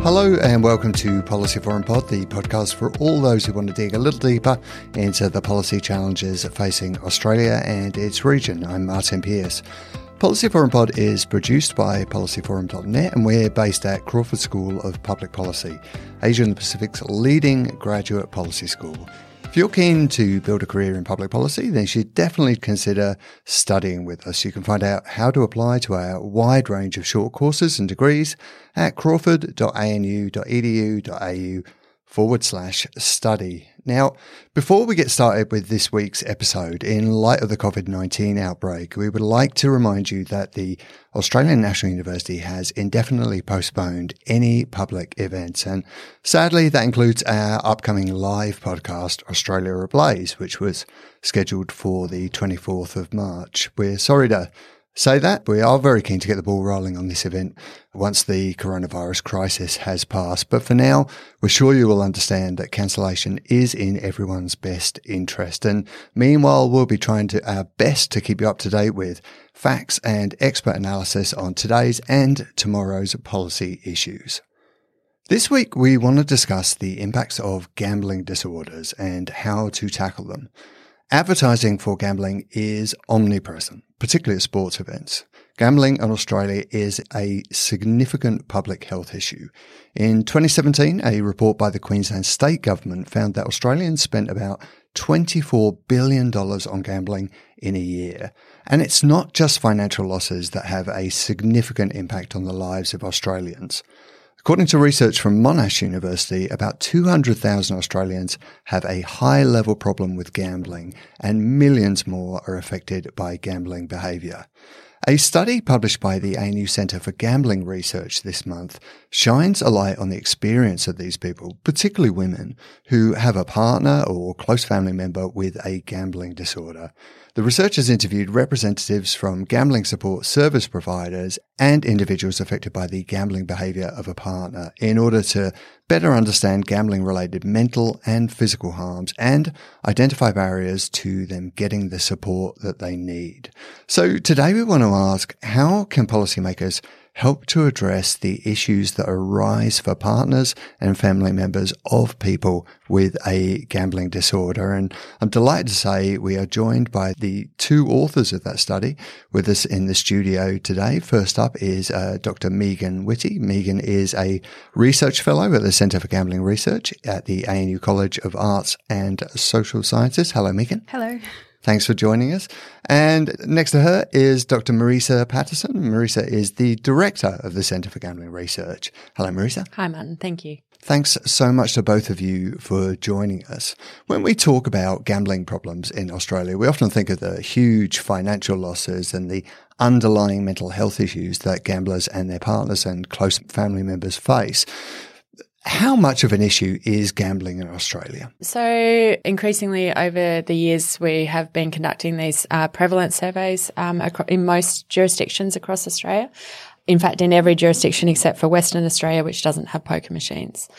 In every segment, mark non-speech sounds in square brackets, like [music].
Hello and welcome to Policy Forum Pod, the podcast for all those who want to dig a little deeper into the policy challenges facing Australia and its region. I'm Martyn Pearce. Policy Forum Pod is produced by policyforum.net and we're based at Crawford School of Public Policy, Asia and the Pacific's leading graduate policy school. If you're keen to build a career in public policy, then you should definitely consider studying with us. You can find out how to apply to our wide range of short courses and degrees at crawford.anu.edu.au forward slash study. Now, before we get started with this week's episode, in light of the COVID 19 outbreak, we would like to remind you that the Australian National University has indefinitely postponed any public events. And sadly, that includes our upcoming live podcast, Australia Ablaze, which was scheduled for the 24th of March. We're sorry to say that. We are very keen to get the ball rolling on this event once the coronavirus crisis has passed. But for now, we're sure you will understand that cancellation is in everyone's best interest. And meanwhile, we'll be trying to our best to keep you up to date with facts and expert analysis on today's and tomorrow's policy issues. This week, we want to discuss the impacts of gambling disorders and how to tackle them. Advertising for gambling is omnipresent, particularly at sports events. Gambling in Australia is a significant public health issue. In 2017, a report by the Queensland State Government found that Australians spent about $24 billion on gambling in a year. And it's not just financial losses that have a significant impact on the lives of Australians. According to research from Monash University, about 200,000 Australians have a high level problem with gambling and millions more are affected by gambling behaviour. A study published by the ANU Centre for Gambling Research this month shines a light on the experience of these people, particularly women, who have a partner or close family member with a gambling disorder. The researchers interviewed representatives from gambling support service providers and individuals affected by the gambling behavior of a partner in order to better understand gambling related mental and physical harms and identify barriers to them getting the support that they need. So today we want to ask, how can policymakers help to address the issues that arise for partners and family members of people with a gambling disorder. And I'm delighted to say we are joined by the two authors of that study with us in the studio today. First up is uh, Dr. Megan Whitty. Megan is a research fellow at the Centre for Gambling Research at the ANU College of Arts and Social Sciences. Hello, Megan. Hello. Thanks for joining us. And next to her is Dr. Marisa Paterson. Marisa is the director of the Centre for Gambling Research. Hello, Marisa. Hi, Martin. Thank you. Thanks so much to both of you for joining us. When we talk about gambling problems in Australia, we often think of the huge financial losses and the underlying mental health issues that gamblers and their partners and close family members face. How much of an issue is gambling in Australia? So, increasingly over the years, we have been conducting these uh, prevalence surveys um, in most jurisdictions across Australia. In fact, in every jurisdiction except for Western Australia, which doesn't have poker machines.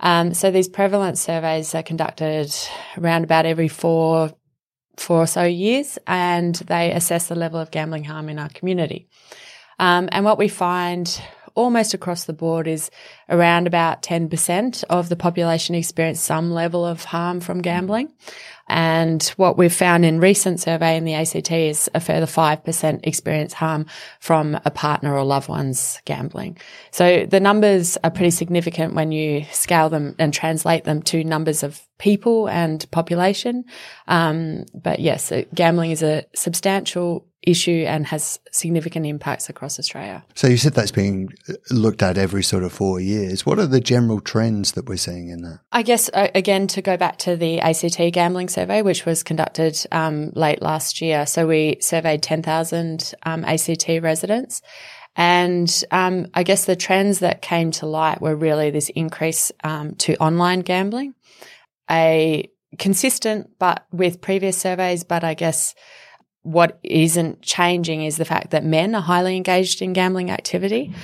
Um, so, these prevalence surveys are conducted around about every four, four or so years, and they assess the level of gambling harm in our community. Um, and what we find almost across the board is around about 10% of the population experience some level of harm from gambling. And what we've found in recent survey in the ACT is a further 5% experience harm from a partner or loved one's gambling. So the numbers are pretty significant when you scale them and translate them to numbers of people and population. Um, but yes, gambling is a substantial issue and has significant impacts across Australia. So you said that's being looked at every sort of four years. What are the general trends that we're seeing in that? I guess uh, again to go back to the ACT gambling survey, which was conducted um, late last year. So we surveyed ten thousand um, ACT residents. And um, I guess the trends that came to light were really this increase um, to online gambling, a consistent but with previous surveys, but I guess what isn't changing is the fact that men are highly engaged in gambling activity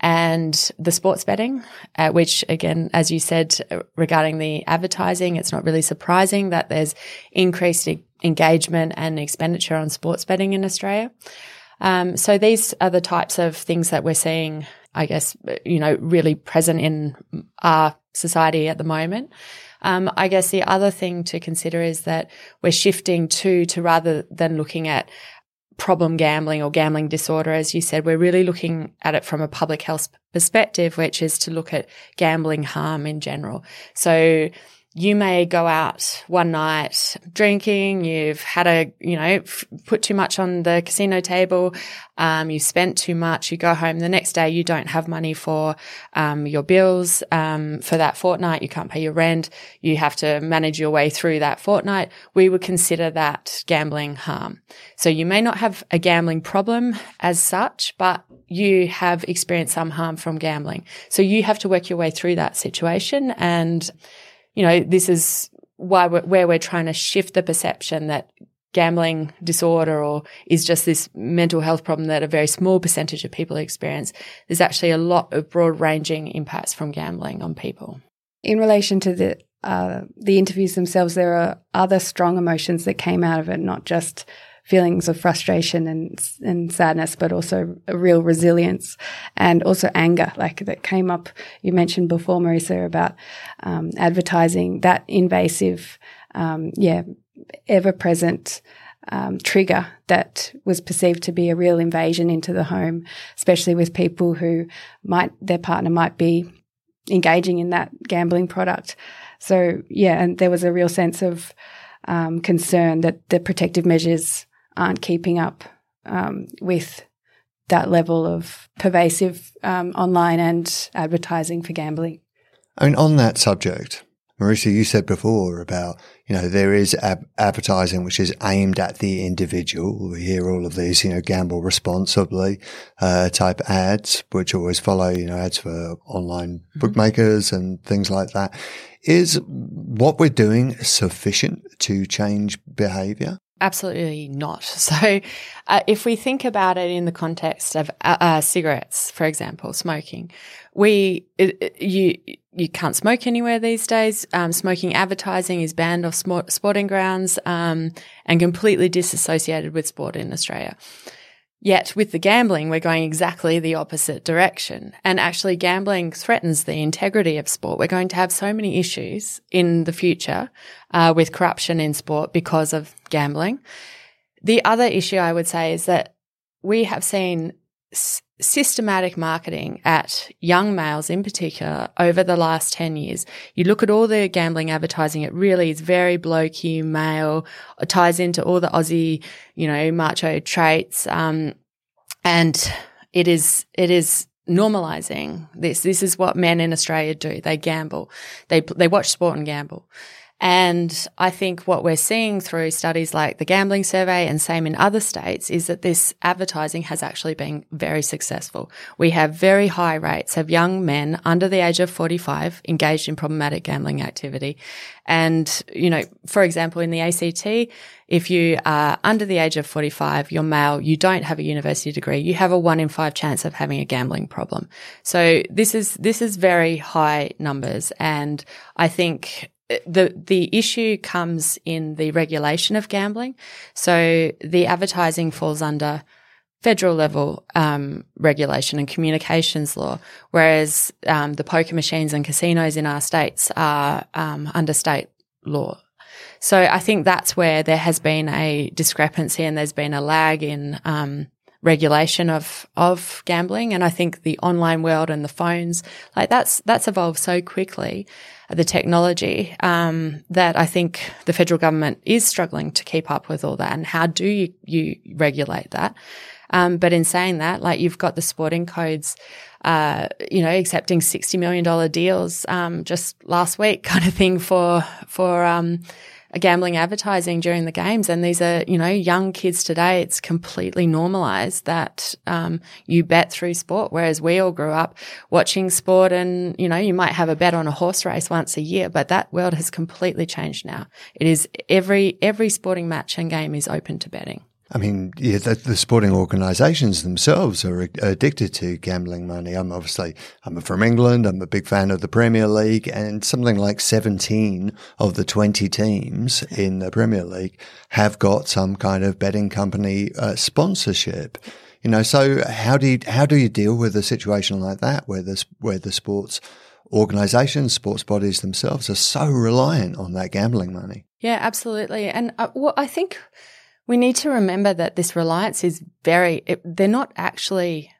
and the sports betting, uh, which again, as you said regarding the advertising, it's not really surprising that there's increased engagement and expenditure on sports betting in Australia. Um, so these are the types of things that we're seeing, I guess, you know, really present in our society at the moment. Um, I guess the other thing to consider is that we're shifting to, to rather than looking at problem gambling or gambling disorder, as you said, we're really looking at it from a public health perspective, which is to look at gambling harm in general. So you may go out one night drinking, you've had a, you know, f- put too much on the casino table, um, you spent too much, you go home the next day, you don't have money for, um, your bills, um, for that fortnight, you can't pay your rent, you have to manage your way through that fortnight. We would consider that gambling harm. So you may not have a gambling problem as such, but you have experienced some harm from gambling. So you have to work your way through that situation and, you know, this is why we're, where we're trying to shift the perception that gambling disorder or is just this mental health problem that a very small percentage of people experience. There's actually a lot of broad ranging impacts from gambling on people. In relation to the uh, the interviews themselves, there are other strong emotions that came out of it, not just feelings of frustration and and sadness, but also a real resilience and also anger, like that came up. You mentioned before, Marisa, about um, advertising that invasive, um, yeah, ever present. Um, trigger that was perceived to be a real invasion into the home, especially with people who might, their partner might be engaging in that gambling product. So, yeah, and there was a real sense of um, concern that the protective measures aren't keeping up um, with that level of pervasive um, online and advertising for gambling. I mean, on that subject, Marisa, you said before about, you know, there is ab- advertising which is aimed at the individual. We hear all of these, you know, gamble responsibly uh, type ads, which always follow, you know, ads for online mm-hmm. bookmakers and things like that. Is what we're doing sufficient to change behavior? Absolutely not. [laughs] So, uh, if we think about it in the context of uh, uh, cigarettes, for example, smoking, we it, it, you you can't smoke anywhere these days. Um, smoking advertising is banned off sporting grounds um, and completely disassociated with sport in Australia. Yet with the gambling, we're going exactly the opposite direction. And actually gambling threatens the integrity of sport. We're going to have so many issues in the future uh, with corruption in sport because of gambling. The other issue I would say is that we have seen systematic marketing at young males in particular over the last 10 years. You look at all the gambling advertising, it really is very blokey, male, it ties into all the Aussie, you know, macho traits. Um, and it is, it is normalizing this. This is what men in Australia do. They gamble. They, they watch sport and gamble. And I think what we're seeing through studies like the gambling survey and same in other states is that this advertising has actually been very successful. We have very high rates of young men under the age of 45 engaged in problematic gambling activity. And, you know, for example, in the ACT, if you are under the age of 45, you're male, you don't have a university degree, you have a one in five chance of having a gambling problem. So this is, this is very high numbers. And I think the the issue comes in the regulation of gambling. So the advertising falls under federal level um, regulation and communications law, whereas um, the poker machines and casinos in our states are um, under state law. So I think that's where there has been a discrepancy and there's been a lag in um, regulation of of gambling. And I think the online world and the phones, like that's that's evolved so quickly, the technology um, that I think the federal government is struggling to keep up with all that. And how do you, you regulate that? Um, but in saying that, like you've got the sporting codes, uh, you know, accepting sixty million dollar deals um, just last week, [laughs] kind of thing for for um, gambling advertising during the games. And these are, you know, young kids today. It's completely normalized that um, you bet through sport, whereas we all grew up watching sport and, you know, you might have a bet on a horse race once a year, but that world has completely changed now. It is every, every sporting match and game is open to betting. I mean, yeah, the, the sporting organisations themselves are addicted to gambling money. I'm obviously, I'm from England. I'm a big fan of the Premier League and something like 17 of the 20 teams in the Premier League have got some kind of betting company uh, sponsorship. You know, so how do you, how do you deal with a situation like that where the, where the sports organisations, sports bodies themselves are so reliant on that gambling money? Yeah, absolutely. And uh, well, I think we need to remember that this reliance is very, it, they're not actually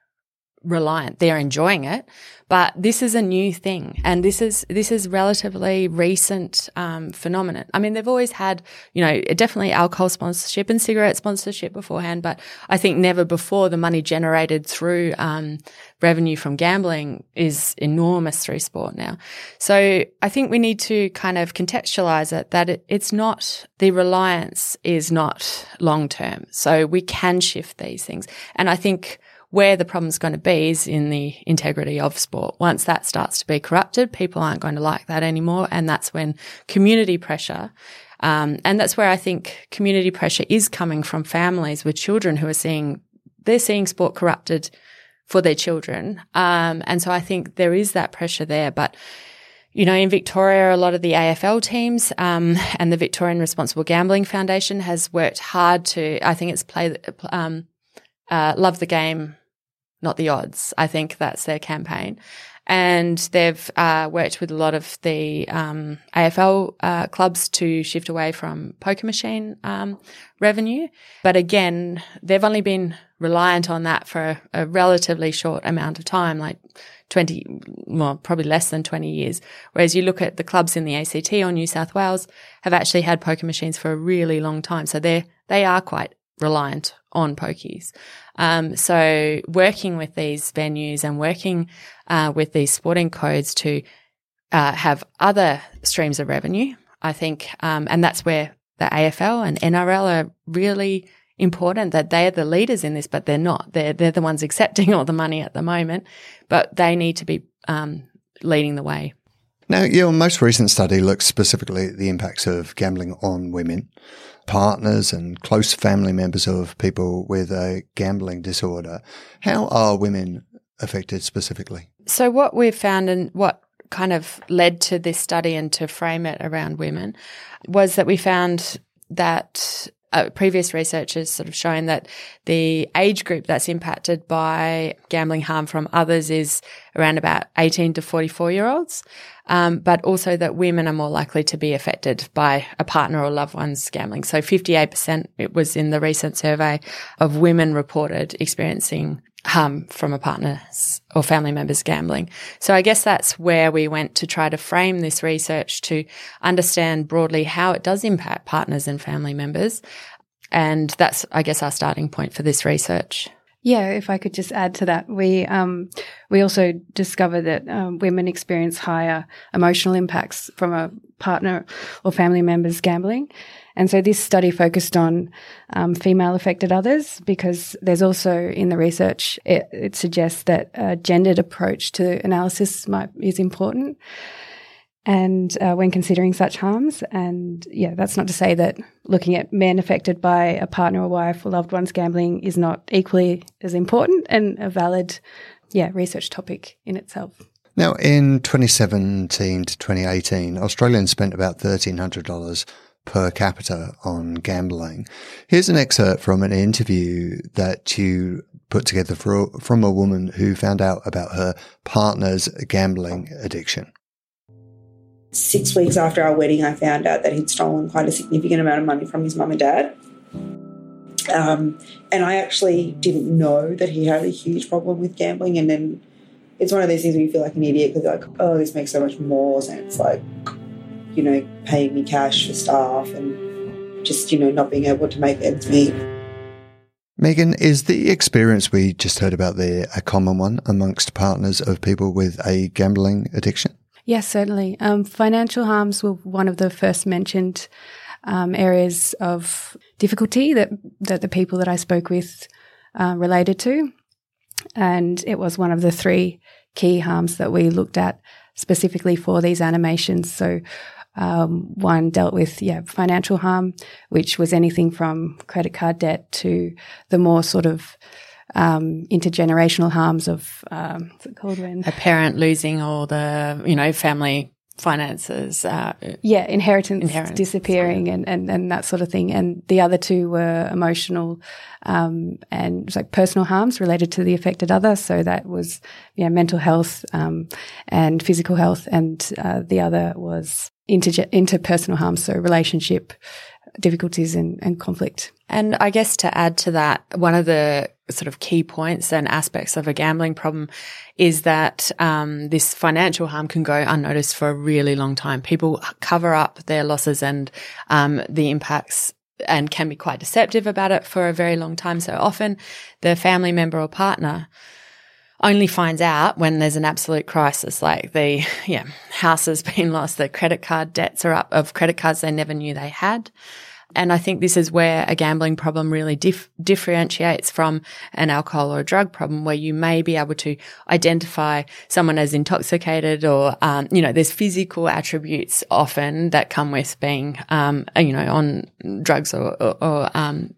reliant. They're enjoying it, but this is a new thing, and this is this is relatively recent um, phenomenon. I mean, they've always had, you know, definitely alcohol sponsorship and cigarette sponsorship beforehand, but I think never before the money generated through um, revenue from gambling is enormous through sport now. So I think we need to kind of contextualize it that it, it's not the reliance is not long term. So we can shift these things, and I think where the problem's going to be is in the integrity of sport. Once that starts to be corrupted, people aren't going to like that anymore. And that's when community pressure, um, and that's where I think community pressure is coming from families with children who are seeing, they're seeing sport corrupted for their children. Um, and so I think there is that pressure there, but you know, in Victoria, a lot of the AFL teams um, and the Victorian Responsible Gambling Foundation has worked hard to. I think it's play, um, uh, love the game, not the odds. I think that's their campaign. And they've uh, worked with a lot of the um, AFL uh, clubs to shift away from poker machine um, revenue. But again, they've only been reliant on that for a, a relatively short amount of time, like 20, well, probably less than 20 years. Whereas you look at the clubs in the ACT or New South Wales have actually had poker machines for a really long time. So they're, they are quite reliant on pokies. Um, so working with these venues and working uh, with these sporting codes to uh, have other streams of revenue, I think, um, and that's where the AFL and NRL are really important. That they are the leaders in this, but they're not. They're they're the ones accepting all the money at the moment, but they need to be um, leading the way. Now, your most recent study looks specifically at the impacts of gambling on women partners and close family members of people with a gambling disorder. How are women affected specifically? So, what we've found and what kind of led to this study and to frame it around women was that we found that uh, previous research has sort of shown that the age group that's impacted by gambling harm from others is around about 18 to 44 year olds. Um, but also that women are more likely to be affected by a partner or loved one's gambling. So 58% it was in the recent survey of women reported experiencing harm from a partner's or family member's gambling. So I guess that's where we went to try to frame this research to understand broadly how it does impact partners and family members. And that's, I guess, our starting point for this research. Yeah, if I could just add to that, we um, we also discovered that um, women experience higher emotional impacts from a partner or family member's gambling, and so this study focused on um, female affected others because there's also in the research it, it suggests that a gendered approach to analysis might, is important and uh, when considering such harms. And yeah, that's not to say that looking at men affected by a partner or wife or loved one's gambling is not equally as important and a valid, yeah, research topic in itself. Now, in 2017 to 2018, Australians spent about $1,300 per capita on gambling. Here's an excerpt from an interview that you put together for, from a woman who found out about her partner's gambling addiction six weeks after our wedding, I found out that he'd stolen quite a significant amount of money from his mum and dad. Um, and I actually didn't know that he had a huge problem with gambling. And then it's one of those things where you feel like an idiot because you're like, oh, this makes so much more sense. Like, you know, paying me cash for staff and just, you know, not being able to make ends meet. Megan, is the experience we just heard about there a common one amongst partners of people with a gambling addiction? Yes, certainly. Um, financial harms were one of the first mentioned um, areas of difficulty that that the people that I spoke with uh, related to, and it was one of the three key harms that we looked at specifically for these animations. So. Um, one dealt with yeah financial harm, which was anything from credit card debt to the more sort of um, intergenerational harms of um, what's it called when a parent losing all the you know family finances. Uh, yeah, inheritance, inheritance disappearing and, and, and that sort of thing. And the other two were emotional um, and like personal harms related to the affected other. So that was yeah, mental health um, and physical health. And uh, the other was inter- interpersonal harms, so relationship difficulties and, and conflict. And I guess to add to that, one of the sort of key points and aspects of a gambling problem is that um, this financial harm can go unnoticed for a really long time. People cover up their losses and um, the impacts and can be quite deceptive about it for a very long time. So often the family member or partner only finds out when there's an absolute crisis, like the [laughs] yeah house has been [laughs] lost, the credit card debts are up of credit cards they never knew they had. And I think this is where a gambling problem really dif- differentiates from an alcohol or a drug problem, where you may be able to identify someone as intoxicated or, um, you know, there's physical attributes often that come with being, um, you know, on drugs or, or, or um,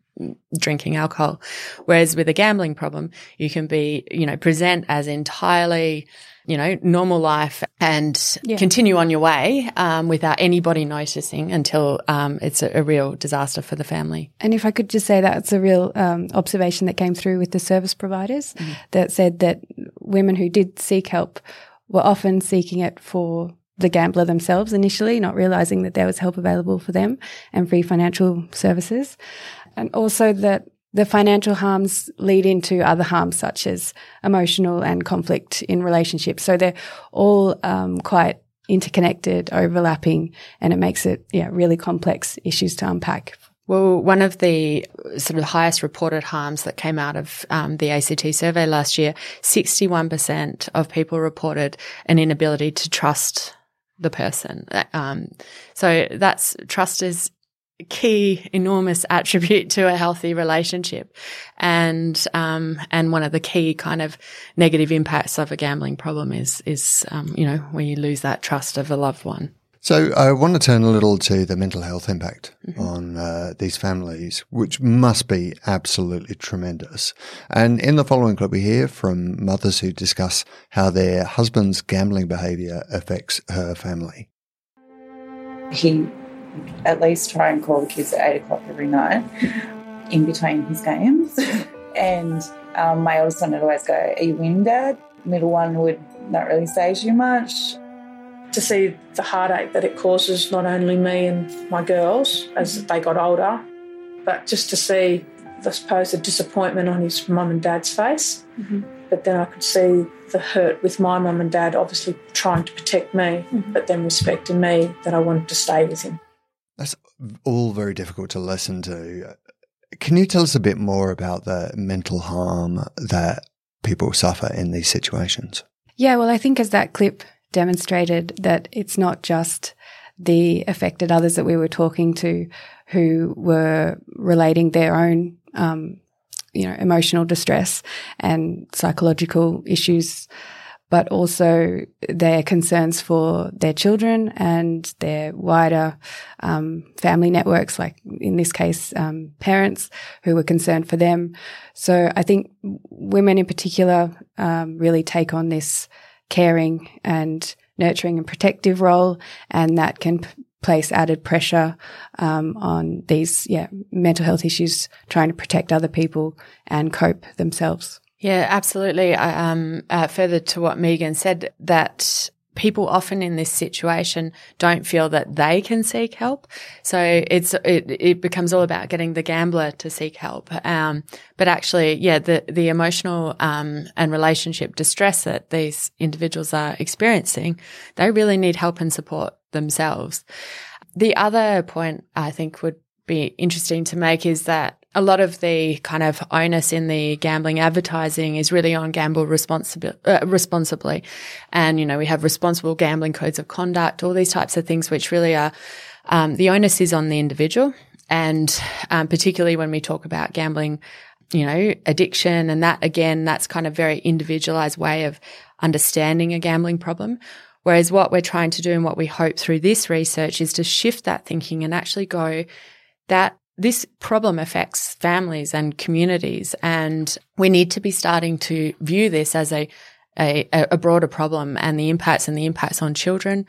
drinking alcohol. Whereas with a gambling problem, you can be, you know, present as entirely, you know, normal life and yeah. continue on your way um, without anybody noticing until um, it's a, a, real disaster for the family. And if I could just say that it's a real um, observation that came through with the service providers mm. that said that women who did seek help were often seeking it for the gambler themselves initially, not realizing that there was help available for them and free financial services and also that the financial harms lead into other harms such as emotional and conflict in relationships. So they're all um, quite interconnected, overlapping, and it makes it yeah really complex issues to unpack. Well, one of the sort of highest reported harms that came out of um, the ACT survey last year, 61% of people reported an inability to trust the person. Um, so that's trust is key, enormous attribute to a healthy relationship, and um, and one of the key kind of negative impacts of a gambling problem is is um, you know when you lose that trust of a loved one. So I want to turn a little to the mental health impact mm-hmm. on uh, these families, which must be absolutely tremendous. And in the following clip, we hear from mothers who discuss how their husband's gambling behaviour affects her family. He at least try and call the kids at eight o'clock every night in between his games. [laughs] and um, my oldest son would always go, Are you winning, Dad? Middle one would not really say too much. To see the heartache that it causes not only me and my girls as they got older, but just to see, I suppose, the disappointment on his mum and dad's face. Mm-hmm. But then I could see the hurt with my mum and dad, obviously trying to protect me, mm-hmm. but then respecting me that I wanted to stay with him. All very difficult to listen to. Can you tell us a bit more about the mental harm that people suffer in these situations? Yeah, well, I think as that clip demonstrated, that it's not just the affected others that we were talking to who were relating their own, um, you know, emotional distress and psychological issues but also their concerns for their children and their wider um, family networks, like in this case, um, parents who were concerned for them. So I think women in particular um, really take on this caring and nurturing and protective role, and that can p- place added pressure um, on these yeah mental health issues, trying to protect other people and cope themselves. Yeah, absolutely. I, um, uh, further to what Megan said, that people often in this situation don't feel that they can seek help. So it's, it, it becomes all about getting the gambler to seek help. Um, but actually, yeah, the, the emotional, um, and relationship distress that these individuals are experiencing, they really need help and support themselves. The other point I think would be interesting to make is that a lot of the kind of onus in the gambling advertising is really on gamble responsibi- uh, responsibly. And, you know, we have responsible gambling codes of conduct, all these types of things, which really are, um, the onus is on the individual. And, um, particularly when we talk about gambling, you know, addiction and that again, that's kind of very individualized way of understanding a gambling problem. Whereas what we're trying to do and what we hope through this research is to shift that thinking and actually go that this problem affects families and communities, and we need to be starting to view this as a, a, a broader problem and the impacts and the impacts on children.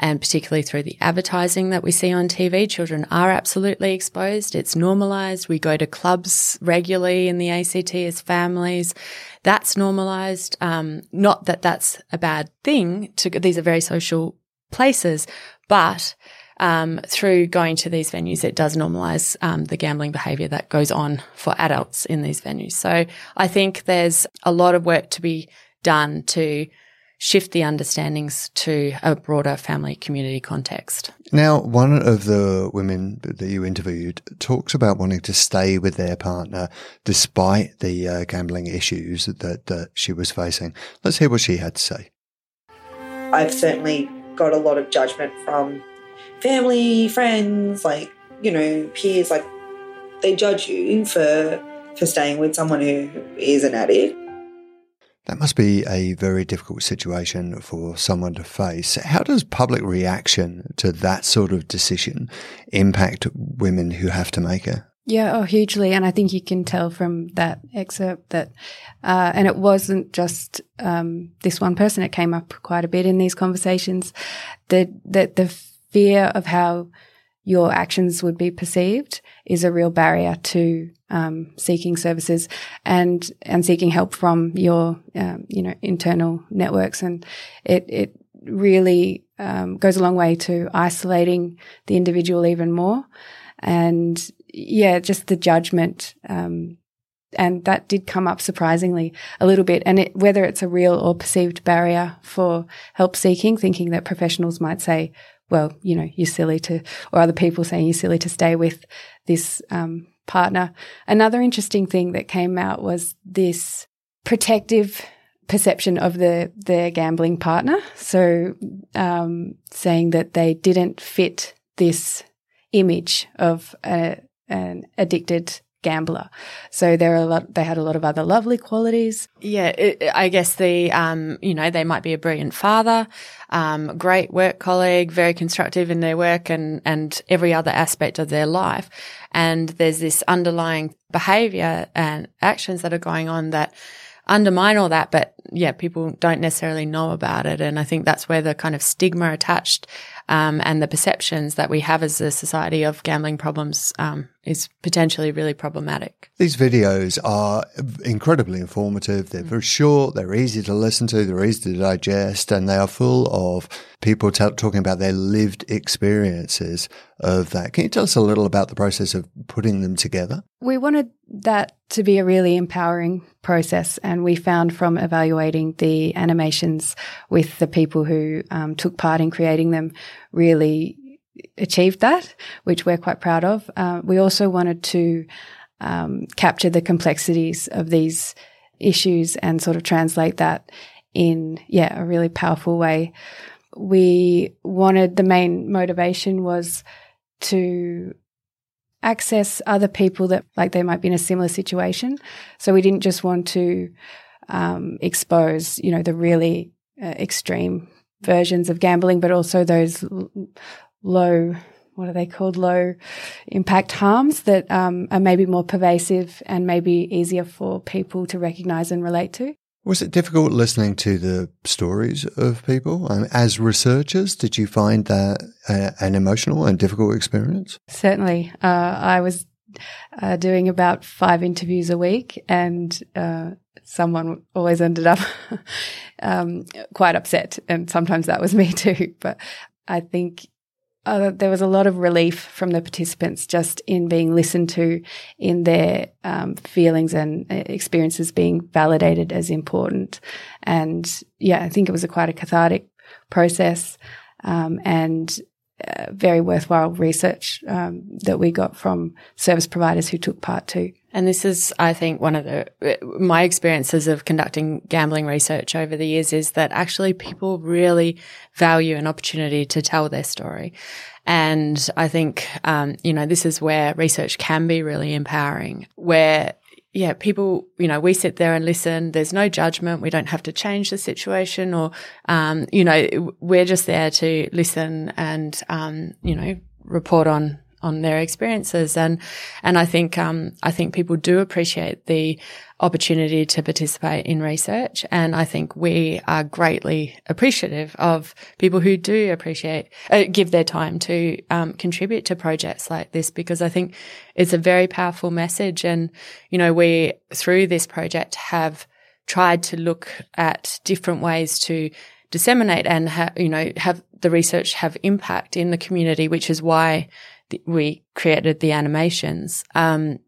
And particularly through the advertising that we see on TV, children are absolutely exposed. It's normalized. We go to clubs regularly in the ACT as families. That's normalized. Um, not that that's a bad thing. To, these are very social places, but um, through going to these venues, it does normalize um, the gambling behavior that goes on for adults in these venues. So I think there's a lot of work to be done to shift the understandings to a broader family community context. Now, one of the women that you interviewed talks about wanting to stay with their partner despite the uh, gambling issues that, that she was facing. Let's hear what she had to say. I've certainly got a lot of judgment from family, friends, like, you know, peers, like they judge you for for staying with someone who is an addict. That must be a very difficult situation for someone to face. How does public reaction to that sort of decision impact women who have to make it? Yeah, oh, hugely. And I think you can tell from that excerpt that, uh, and it wasn't just um, this one person, it came up quite a bit in these conversations, that, that the fear of how your actions would be perceived is a real barrier to um, seeking services and and seeking help from your um, you know internal networks and it it really um, goes a long way to isolating the individual even more and yeah just the judgment um, and that did come up surprisingly a little bit. And it, whether it's a real or perceived barrier for help seeking, thinking that professionals might say, well, you know, you're silly to, or other people saying you're silly to stay with this um, partner. Another interesting thing that came out was this protective perception of the their gambling partner. So, um, saying that they didn't fit this image of a, an addicted gambler. So there are a lot, they had a lot of other lovely qualities. Yeah. It, I guess the, um, you know, they might be a brilliant father, um, great work colleague, very constructive in their work and, and every other aspect of their life. And there's this underlying behavior and actions that are going on that undermine all that. But yeah, people don't necessarily know about it. And I think that's where the kind of stigma attached um, and the perceptions that we have as a society of gambling problems um, is potentially really problematic. These videos are incredibly informative. They're very short, they're easy to listen to, they're easy to digest, and they are full of people t- talking about their lived experiences of that. Can you tell us a little about the process of putting them together? We wanted that to be a really empowering process, and we found from evaluating the animations with the people who um, took part in creating them really achieved that, which we're quite proud of. Uh, we also wanted to um, capture the complexities of these issues and sort of translate that in, yeah, a really powerful way. We wanted the main motivation was to access other people that like they might be in a similar situation. So we didn't just want to um, expose, you know, the really uh, extreme versions of gambling, but also those l- low, what are they called? Low impact harms that um, are maybe more pervasive and maybe easier for people to recognize and relate to. Was it difficult listening to the stories of people? Um, as researchers, did you find that uh, an emotional and difficult experience? Certainly. Uh, I was uh, doing about five interviews a week, and uh, someone always ended up [laughs] um, quite upset, and sometimes that was me [laughs] too. But I think uh, there was a lot of relief from the participants just in being listened to, in their um, feelings and uh, experiences being validated as important. And yeah, I think it was a quite a cathartic process um, and uh, very worthwhile research um, that we got from service providers who took part too. And this is, I think, one of the, my experiences of conducting gambling research over the years is that actually people really value an opportunity to tell their story. And I think, um, you know, this is where research can be really empowering, where yeah, people, you know, we sit there and listen. There's no judgment. We don't have to change the situation or, um, you know, we're just there to listen and, um, you know, report on on their experiences. And, and I think, um, I think people do appreciate the opportunity to participate in research. And I think we are greatly appreciative of people who do appreciate, uh, give their time to, um, contribute to projects like this because I think it's a very powerful message. And, you know, we, through this project have tried to look at different ways to disseminate and ha- you know have the research have impact in the community which is why we created the animations. Um,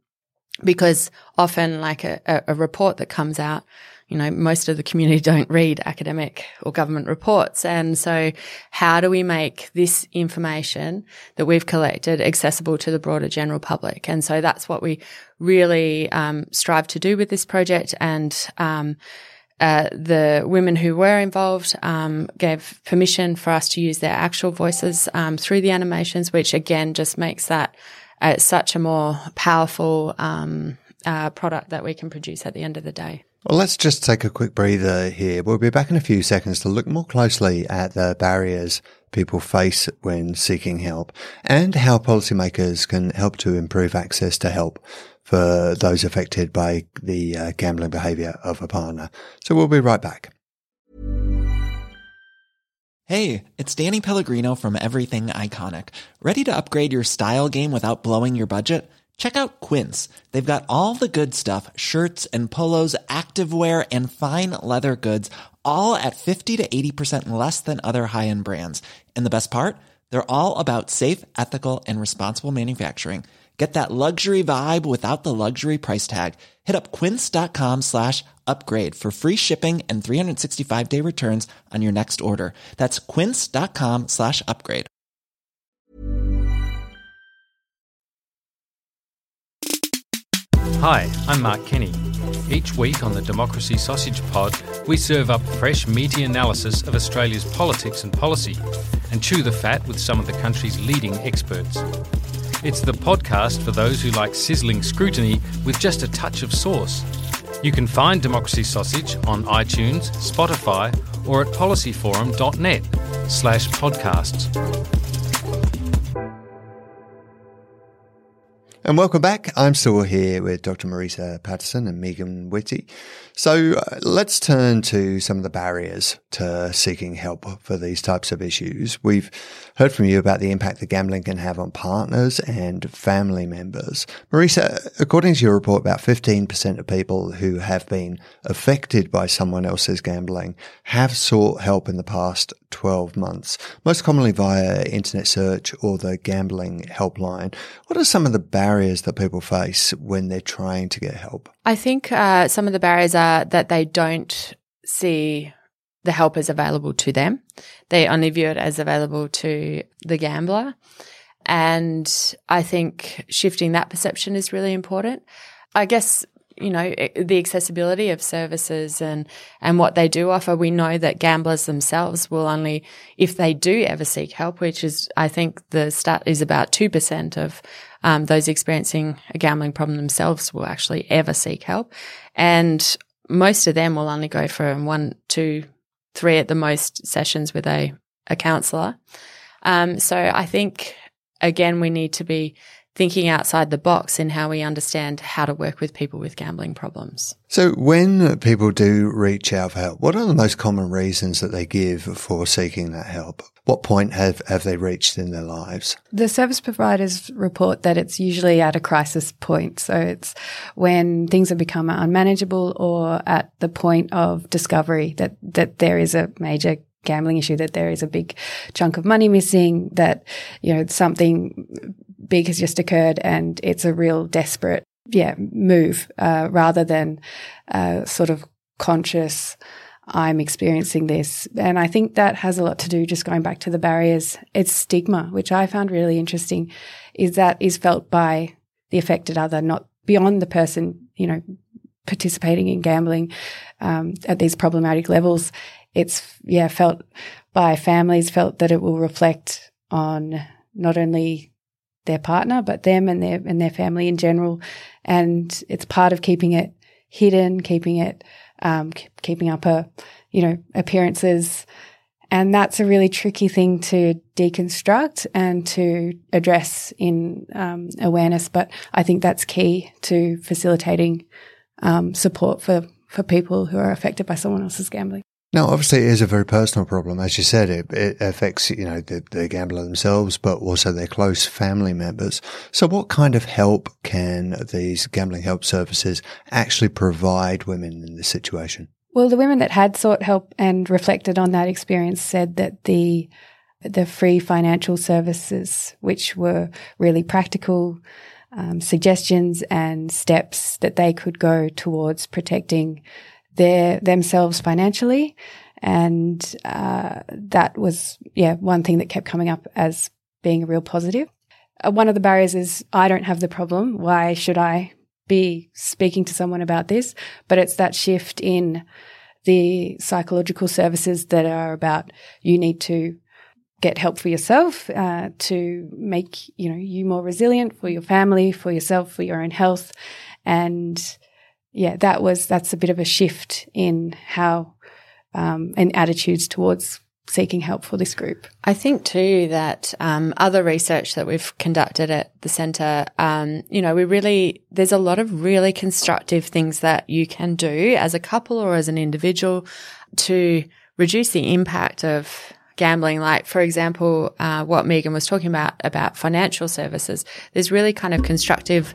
because often like a, a, report that comes out, you know, most of the community [laughs] don't read academic or government reports. And so how do we make this information that we've collected accessible to the broader general public? And so that's what we really, um, strive to do with this project. And, um, uh, the women who were involved um, gave permission for us to use their actual voices um, through the animations, which again just makes that uh, such a more powerful um, uh, product that we can produce at the end of the day. Well, let's just take a quick breather here. We'll be back in a few seconds to look more closely at the barriers people face when seeking help and how policymakers can help to improve access to help for those affected by the uh, gambling behavior of a partner. So we'll be right back. Hey, it's Danny Pellegrino from Everything Iconic. Ready to upgrade your style game without blowing your budget? Check out Quince. They've got all the good stuff shirts and polos, activewear, and fine leather goods, all at 50 to 80% less than other high end brands. And the best part? They're all about safe, ethical, and responsible manufacturing. Get that luxury vibe without the luxury price tag. Hit up quince.com slash upgrade for free shipping and 365 day returns on your next order. That's quince.com slash upgrade. Hi, I'm Mark Kenny. Each week on the Democracy Sausage Pod, we serve up fresh meaty analysis of Australia's politics and policy and chew the fat with some of the country's leading experts. It's the podcast for those who like sizzling scrutiny with just a touch of sauce. You can find Democracy Sausage on iTunes, Spotify, or at policyforum.net slash podcasts. And welcome back. I'm still here with Dr. Marisa Paterson and Megan Whitty. So uh, let's turn to some of the barriers to seeking help for these types of issues. We've heard from you about the impact that gambling can have on partners and family members. Marisa, according to your report, about 15% of people who have been affected by someone else's gambling have sought help in the past 12 months, most commonly via internet search or the gambling helpline. What are some of the barriers that people face when they're trying to get help? I think uh, some of the barriers are that they don't see the help as available to them. They only view it as available to the gambler. And I think shifting that perception is really important. I guess you know the accessibility of services and and what they do offer. We know that gamblers themselves will only if they do ever seek help which is i think the stat is about 2% of um, those experiencing a gambling problem themselves will actually ever seek help. And most of them will only go for one two three at the most sessions with a a counselor um, so i think again we need to be thinking outside the box in how we understand how to work with people with gambling problems. So, when people do reach out for help, what are the most common reasons that they give for seeking that help? What point have, have they reached in their lives? The service providers report that it's usually at a crisis point. So it's when things have become unmanageable or at the point of discovery that, that there is a major gambling issue, that there is a big chunk of money missing, that, you know, something big has just occurred and it's a real desperate, yeah, move, uh, rather than, uh, sort of conscious, I'm experiencing this. And I think that has a lot to do, just going back to the barriers. It's stigma, which I found really interesting, is that is felt by the affected other, not beyond the person, you know, participating in gambling um, at these problematic levels. It's, yeah, felt by families, felt that it will reflect on not only their partner, but them and their, and their family in general. And it's part of keeping it hidden, keeping it um, keeping up a, you know, appearances. And that's a really tricky thing to deconstruct and to address in um, awareness. But I think that's key to facilitating um, support for, for people who are affected by someone else's gambling. Now, obviously, it is a very personal problem. As you said, it, it affects, you know, the, the, gambler themselves, but also their close family members. So what kind of help can these gambling help services actually provide women in this situation? Well, the women that had sought help and reflected on that experience said that the the free financial services, which were really practical um, suggestions and steps that they could go towards protecting their themselves financially, and uh, that was yeah one thing that kept coming up as being a real positive. Uh, one of the barriers is I don't have the problem. Why should I be speaking to someone about this? But it's that shift in the psychological services that are about you need to get help for yourself uh, to make you know you more resilient for your family, for yourself, for your own health, and yeah, that was that's a bit of a shift in how um, and attitudes towards seeking help for this group. I think too that um, other research that we've conducted at the centre, um, you know, we really there's a lot of really constructive things that you can do as a couple or as an individual to reduce the impact of gambling. Like, for example, uh, what Megan was talking about about financial services. There's really kind of constructive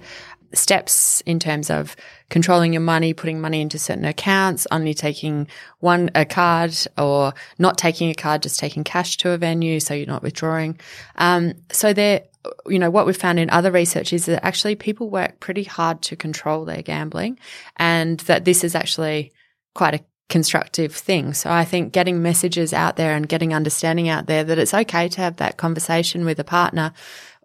steps in terms of controlling your money, putting money into certain accounts, only taking one, a card or not taking a card, just taking cash to a venue. So you're not withdrawing. Um, so there, you know, what we've found in other research is that actually people work pretty hard to control their gambling and that this is actually quite a constructive thing. So I think getting messages out there and getting understanding out there that it's okay to have that conversation with a partner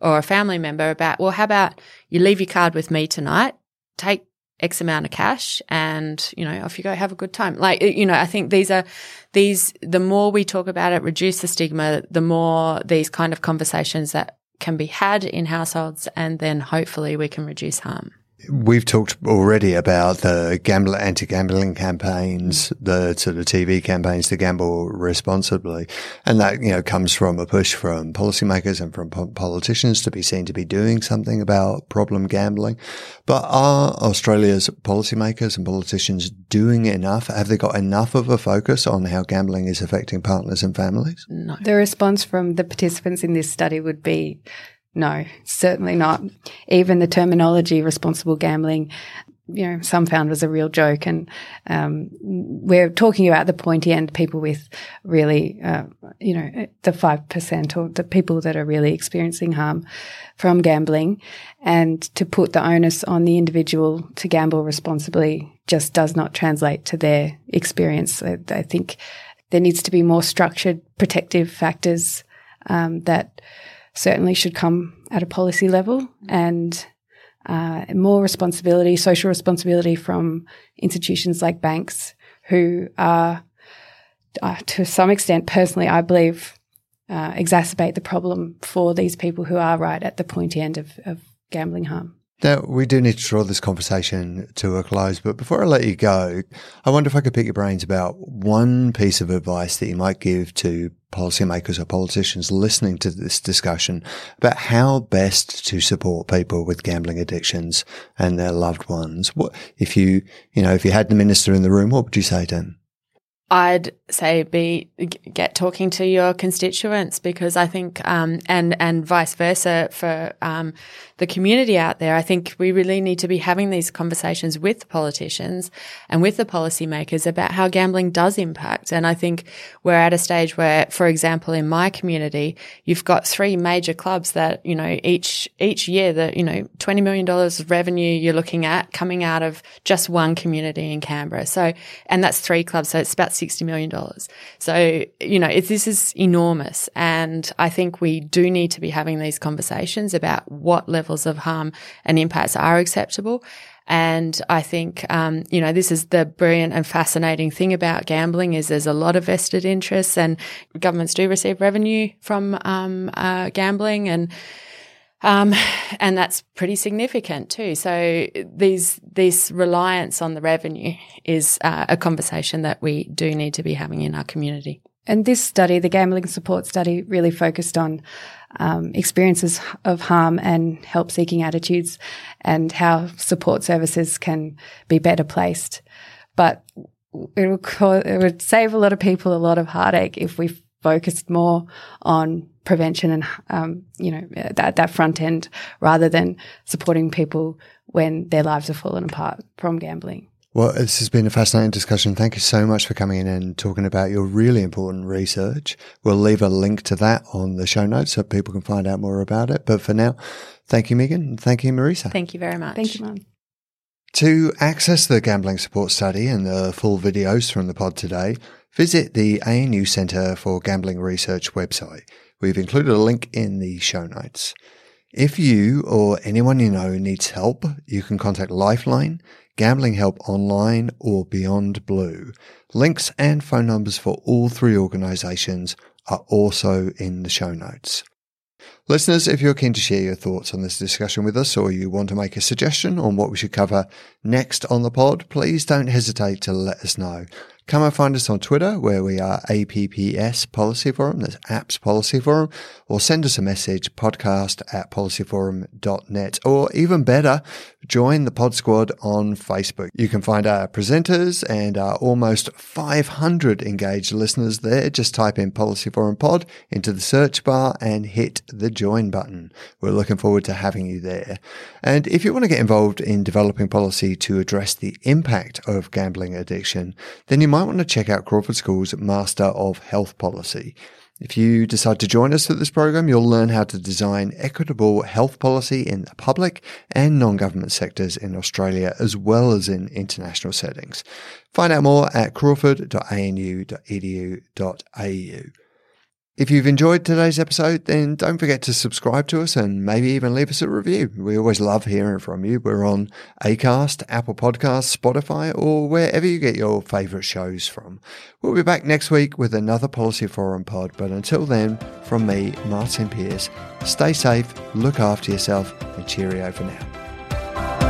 or a family member about, well, how about you leave your card with me tonight, take X amount of cash and, you know, off you go, have a good time. Like, you know, I think these are, these, the more we talk about it, reduce the stigma, the more these kind of conversations that can be had in households and then hopefully we can reduce harm. We've talked already about the gambler anti-gambling campaigns, mm. the sort of TV campaigns to gamble responsibly, and that you know comes from a push from policymakers and from politicians to be seen to be doing something about problem gambling. But are Australia's policymakers and politicians doing enough? Have they got enough of a focus on how gambling is affecting partners and families? No. The response from the participants in this study would be no, certainly not. Even the terminology responsible gambling, you know, some found was a real joke. And um, we're talking about the pointy end people with really, uh, you know, the 5% or the people that are really experiencing harm from gambling. And to put the onus on the individual to gamble responsibly just does not translate to their experience. I, I think there needs to be more structured protective factors um, that certainly should come at a policy level and uh, more responsibility, social responsibility from institutions like banks who are, uh, to some extent, personally, I believe, uh, exacerbate the problem for these people who are right at the pointy end of, of gambling harm. Now, we do need to draw this conversation to a close, but before I let you go, I wonder if I could pick your brains about one piece of advice that you might give to policymakers or politicians listening to this discussion about how best to support people with gambling addictions and their loved ones. What, if you, you know, if you had the minister in the room, what would you say to him? I'd say be get talking to your constituents because I think um, and and vice versa for um, the community out there. I think we really need to be having these conversations with politicians and with the policymakers about how gambling does impact. And I think we're at a stage where, for example, in my community, you've got three major clubs that you know each each year that you know twenty million dollars of revenue you're looking at coming out of just one community in Canberra. So and that's three clubs, so it's about $60 million. So, you know, this is enormous. And I think we do need to be having these conversations about what levels of harm and impacts are acceptable. And I think, um, you know, this is the brilliant and fascinating thing about gambling is there's a lot of vested interests and governments do receive revenue from, um, uh, gambling and, um, and that's pretty significant too. So these this reliance on the revenue is uh, a conversation that we do need to be having in our community. And this study, the gambling support study, really focused on um, experiences of harm and help seeking attitudes and how support services can be better placed. But it would, it would save a lot of people a lot of heartache if we focused more on prevention and um, you know that that front end rather than supporting people when their lives have fallen apart from gambling. Well, this has been a fascinating discussion. Thank you so much for coming in and talking about your really important research. We'll leave a link to that on the show notes so people can find out more about it. But for now, thank you, Megan. Thank you, Marisa. Thank you very much. Thank you, Mum. To access the gambling support study and the full videos from the pod today, visit the ANU Centre for Gambling Research website. We've included a link in the show notes. If you or anyone you know needs help, you can contact Lifeline, Gambling Help Online, or Beyond Blue. Links and phone numbers for all three organisations are also in the show notes. Listeners, if you're keen to share your thoughts on this discussion with us or you want to make a suggestion on what we should cover next on the pod, please don't hesitate to let us know. Come and find us on Twitter where we are APPS Policy Forum, that's Apps Policy Forum, or send us a message podcast at policyforum.net, or even better, join the Pod Squad on Facebook. You can find our presenters and our almost 500 engaged listeners there. Just type in Policy Forum Pod into the search bar and hit the join button. We're looking forward to having you there. And if you want to get involved in developing policy to address the impact of gambling addiction, then you might want to check out Crawford School's Master of Health Policy. If you decide to join us at this program, you'll learn how to design equitable health policy in the public and non-government sectors in Australia as well as in international settings. Find out more at crawford.anu.edu.au. If you've enjoyed today's episode, then don't forget to subscribe to us and maybe even leave us a review. We always love hearing from you. We're on Acast, Apple Podcasts, Spotify, or wherever you get your favourite shows from. We'll be back next week with another Policy Forum pod, but until then, from me, Martyn Pearce, stay safe, look after yourself, and cheerio for now.